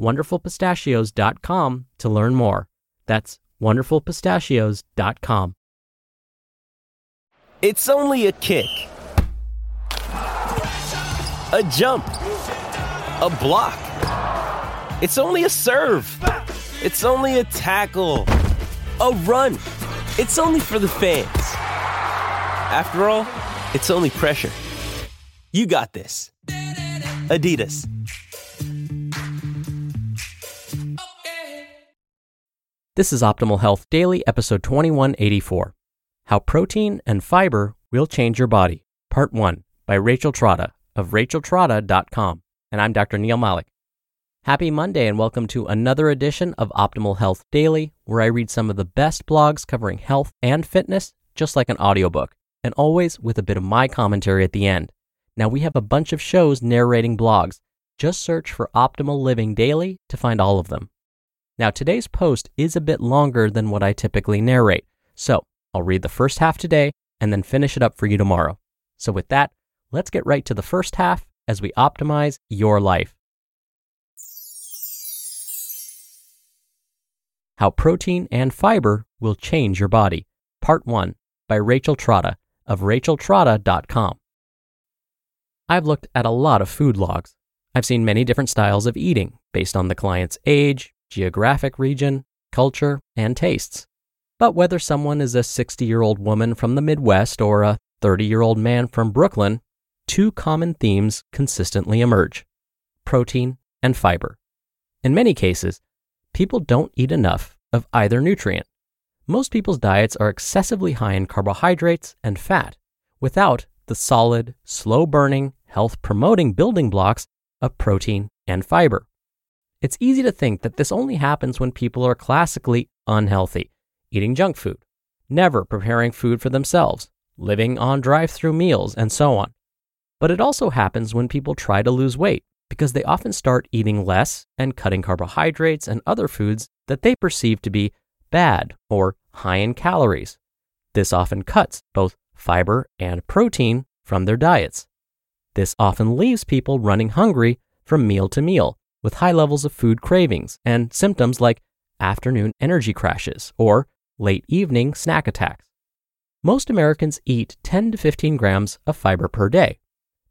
wonderfulpistachios.com to learn more. That's wonderfulpistachios.com. It's only a kick, a jump, a block. It's only a serve. It's only a tackle, a run. It's only for the fans. After all, it's only pressure. You got this. Adidas. This is Optimal Health Daily, episode 2184 How Protein and Fiber Will Change Your Body, Part 1 by Rachel Trotta of racheltrotta.com. And I'm Dr. Neal Malik. Happy Monday and welcome to another edition of Optimal Health Daily, where I read some of the best blogs covering health and fitness, just like an audiobook, and always with a bit of my commentary at the end. Now, we have a bunch of shows narrating blogs. Just search for Optimal Living Daily to find all of them. Now, today's post is a bit longer than what I typically narrate, so I'll read the first half today and then finish it up for you tomorrow. So, with that, let's get right to the first half as we optimize your life. How Protein and Fiber Will Change Your Body, Part 1 by Rachel Trotta of racheltrotta.com. I've looked at a lot of food logs. I've seen many different styles of eating based on the client's age, geographic region, culture, and tastes. But whether someone is a 60 year old woman from the Midwest or a 30 year old man from Brooklyn, two common themes consistently emerge protein and fiber. In many cases, people don't eat enough of either nutrient. Most people's diets are excessively high in carbohydrates and fat without the solid, slow burning, health promoting building blocks of protein and fiber. It's easy to think that this only happens when people are classically unhealthy, eating junk food, never preparing food for themselves, living on drive through meals, and so on. But it also happens when people try to lose weight because they often start eating less and cutting carbohydrates and other foods that they perceive to be bad or high in calories. This often cuts both fiber and protein from their diets. This often leaves people running hungry from meal to meal with high levels of food cravings and symptoms like afternoon energy crashes or late evening snack attacks. Most Americans eat 10 to 15 grams of fiber per day.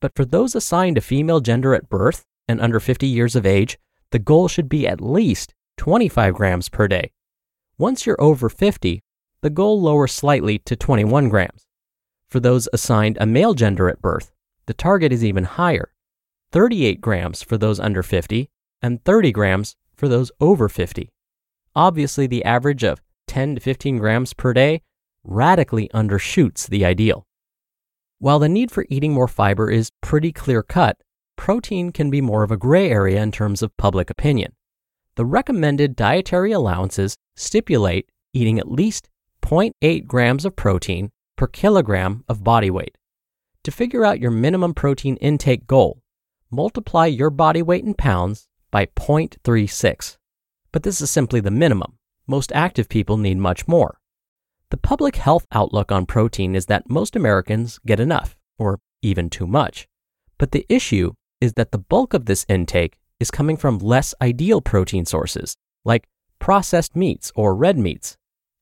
But for those assigned a female gender at birth and under 50 years of age, the goal should be at least 25 grams per day. Once you're over 50, the goal lowers slightly to 21 grams. For those assigned a male gender at birth, the target is even higher 38 grams for those under 50 and 30 grams for those over 50. Obviously, the average of 10 to 15 grams per day radically undershoots the ideal. While the need for eating more fiber is pretty clear cut, protein can be more of a gray area in terms of public opinion. The recommended dietary allowances stipulate eating at least 0.8 grams of protein per kilogram of body weight. To figure out your minimum protein intake goal, multiply your body weight in pounds by 0.36. But this is simply the minimum. Most active people need much more. The public health outlook on protein is that most Americans get enough, or even too much. But the issue is that the bulk of this intake is coming from less ideal protein sources, like processed meats or red meats,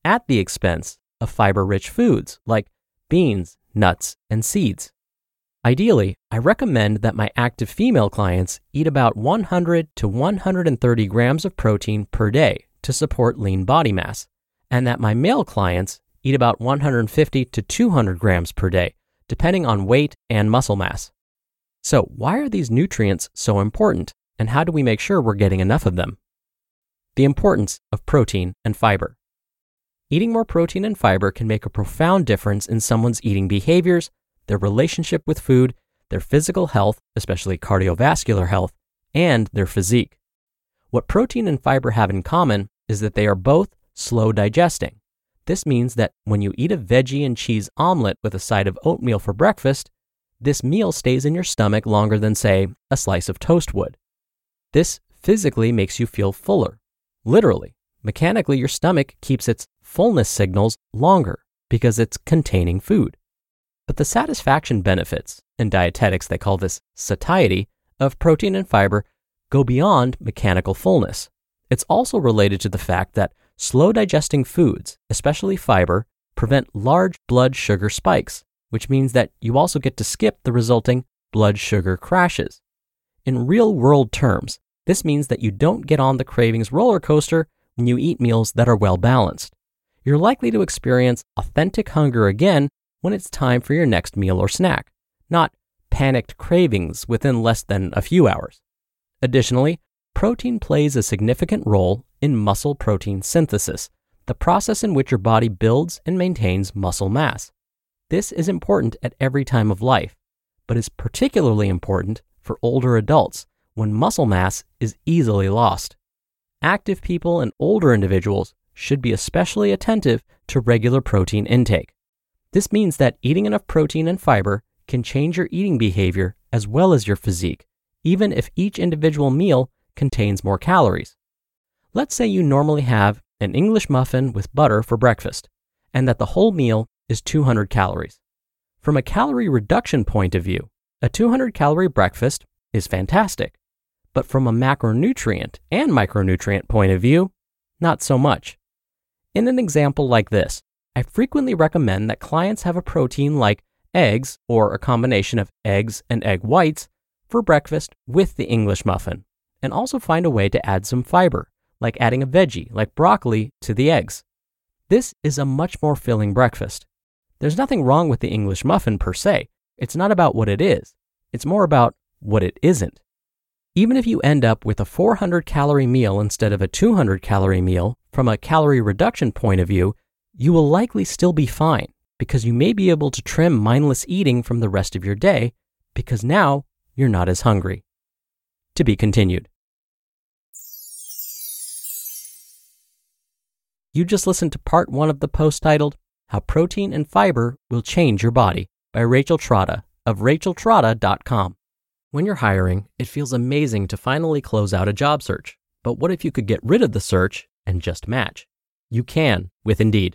at the expense of fiber rich foods like beans, nuts, and seeds. Ideally, I recommend that my active female clients eat about 100 to 130 grams of protein per day to support lean body mass, and that my male clients eat about 150 to 200 grams per day, depending on weight and muscle mass. So, why are these nutrients so important, and how do we make sure we're getting enough of them? The importance of protein and fiber. Eating more protein and fiber can make a profound difference in someone's eating behaviors, their relationship with food, their physical health, especially cardiovascular health, and their physique. What protein and fiber have in common is that they are both slow digesting. This means that when you eat a veggie and cheese omelet with a side of oatmeal for breakfast, this meal stays in your stomach longer than, say, a slice of toast would. This physically makes you feel fuller. Literally, mechanically, your stomach keeps its fullness signals longer because it's containing food. But the satisfaction benefits, in dietetics they call this satiety, of protein and fiber go beyond mechanical fullness. It's also related to the fact that slow digesting foods, especially fiber, prevent large blood sugar spikes, which means that you also get to skip the resulting blood sugar crashes. In real world terms, this means that you don't get on the cravings roller coaster when you eat meals that are well balanced. You're likely to experience authentic hunger again when it's time for your next meal or snack, not panicked cravings within less than a few hours. Additionally, protein plays a significant role in muscle protein synthesis, the process in which your body builds and maintains muscle mass. This is important at every time of life, but is particularly important for older adults when muscle mass is easily lost. Active people and older individuals should be especially attentive to regular protein intake. This means that eating enough protein and fiber can change your eating behavior as well as your physique, even if each individual meal contains more calories. Let's say you normally have an English muffin with butter for breakfast, and that the whole meal is 200 calories. From a calorie reduction point of view, a 200 calorie breakfast is fantastic. But from a macronutrient and micronutrient point of view, not so much. In an example like this, I frequently recommend that clients have a protein like eggs or a combination of eggs and egg whites for breakfast with the English muffin, and also find a way to add some fiber, like adding a veggie like broccoli to the eggs. This is a much more filling breakfast. There's nothing wrong with the English muffin per se. It's not about what it is, it's more about what it isn't. Even if you end up with a 400 calorie meal instead of a 200 calorie meal, from a calorie reduction point of view, you will likely still be fine because you may be able to trim mindless eating from the rest of your day because now you're not as hungry. To be continued. You just listened to part one of the post titled How Protein and Fiber Will Change Your Body by Rachel Trotta of racheltrotta.com. When you're hiring, it feels amazing to finally close out a job search. But what if you could get rid of the search and just match? You can with Indeed.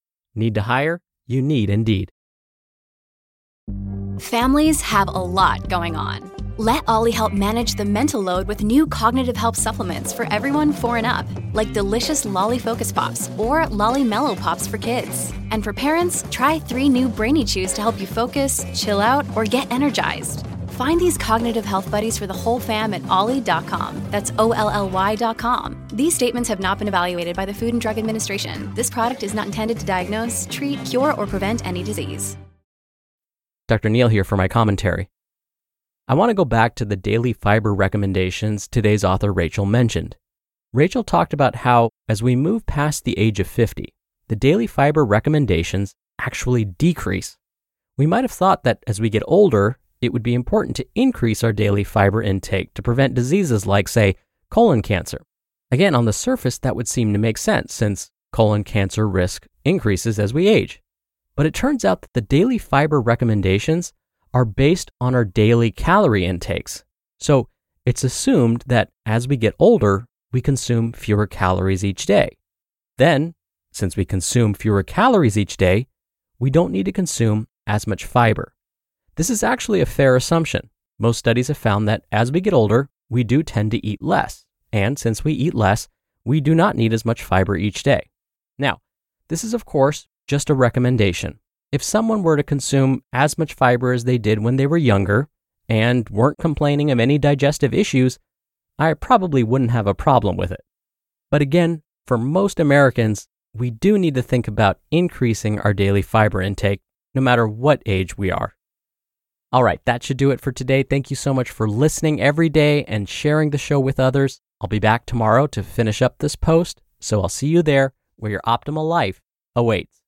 Need to hire? You need Indeed. Families have a lot going on. Let OLLY help manage the mental load with new cognitive help supplements for everyone four and up, like delicious Lolly Focus Pops or Lolly Mellow Pops for kids. And for parents, try three new Brainy Chews to help you focus, chill out, or get energized. Find these cognitive health buddies for the whole fam at olly.com. That's O L L Y.com. These statements have not been evaluated by the Food and Drug Administration. This product is not intended to diagnose, treat, cure, or prevent any disease. Dr. Neal here for my commentary. I want to go back to the daily fiber recommendations today's author Rachel mentioned. Rachel talked about how, as we move past the age of 50, the daily fiber recommendations actually decrease. We might have thought that as we get older, it would be important to increase our daily fiber intake to prevent diseases like, say, colon cancer. Again, on the surface, that would seem to make sense since colon cancer risk increases as we age. But it turns out that the daily fiber recommendations are based on our daily calorie intakes. So it's assumed that as we get older, we consume fewer calories each day. Then, since we consume fewer calories each day, we don't need to consume as much fiber. This is actually a fair assumption. Most studies have found that as we get older, we do tend to eat less. And since we eat less, we do not need as much fiber each day. Now, this is, of course, just a recommendation. If someone were to consume as much fiber as they did when they were younger and weren't complaining of any digestive issues, I probably wouldn't have a problem with it. But again, for most Americans, we do need to think about increasing our daily fiber intake no matter what age we are. All right, that should do it for today. Thank you so much for listening every day and sharing the show with others. I'll be back tomorrow to finish up this post, so I'll see you there where your optimal life awaits.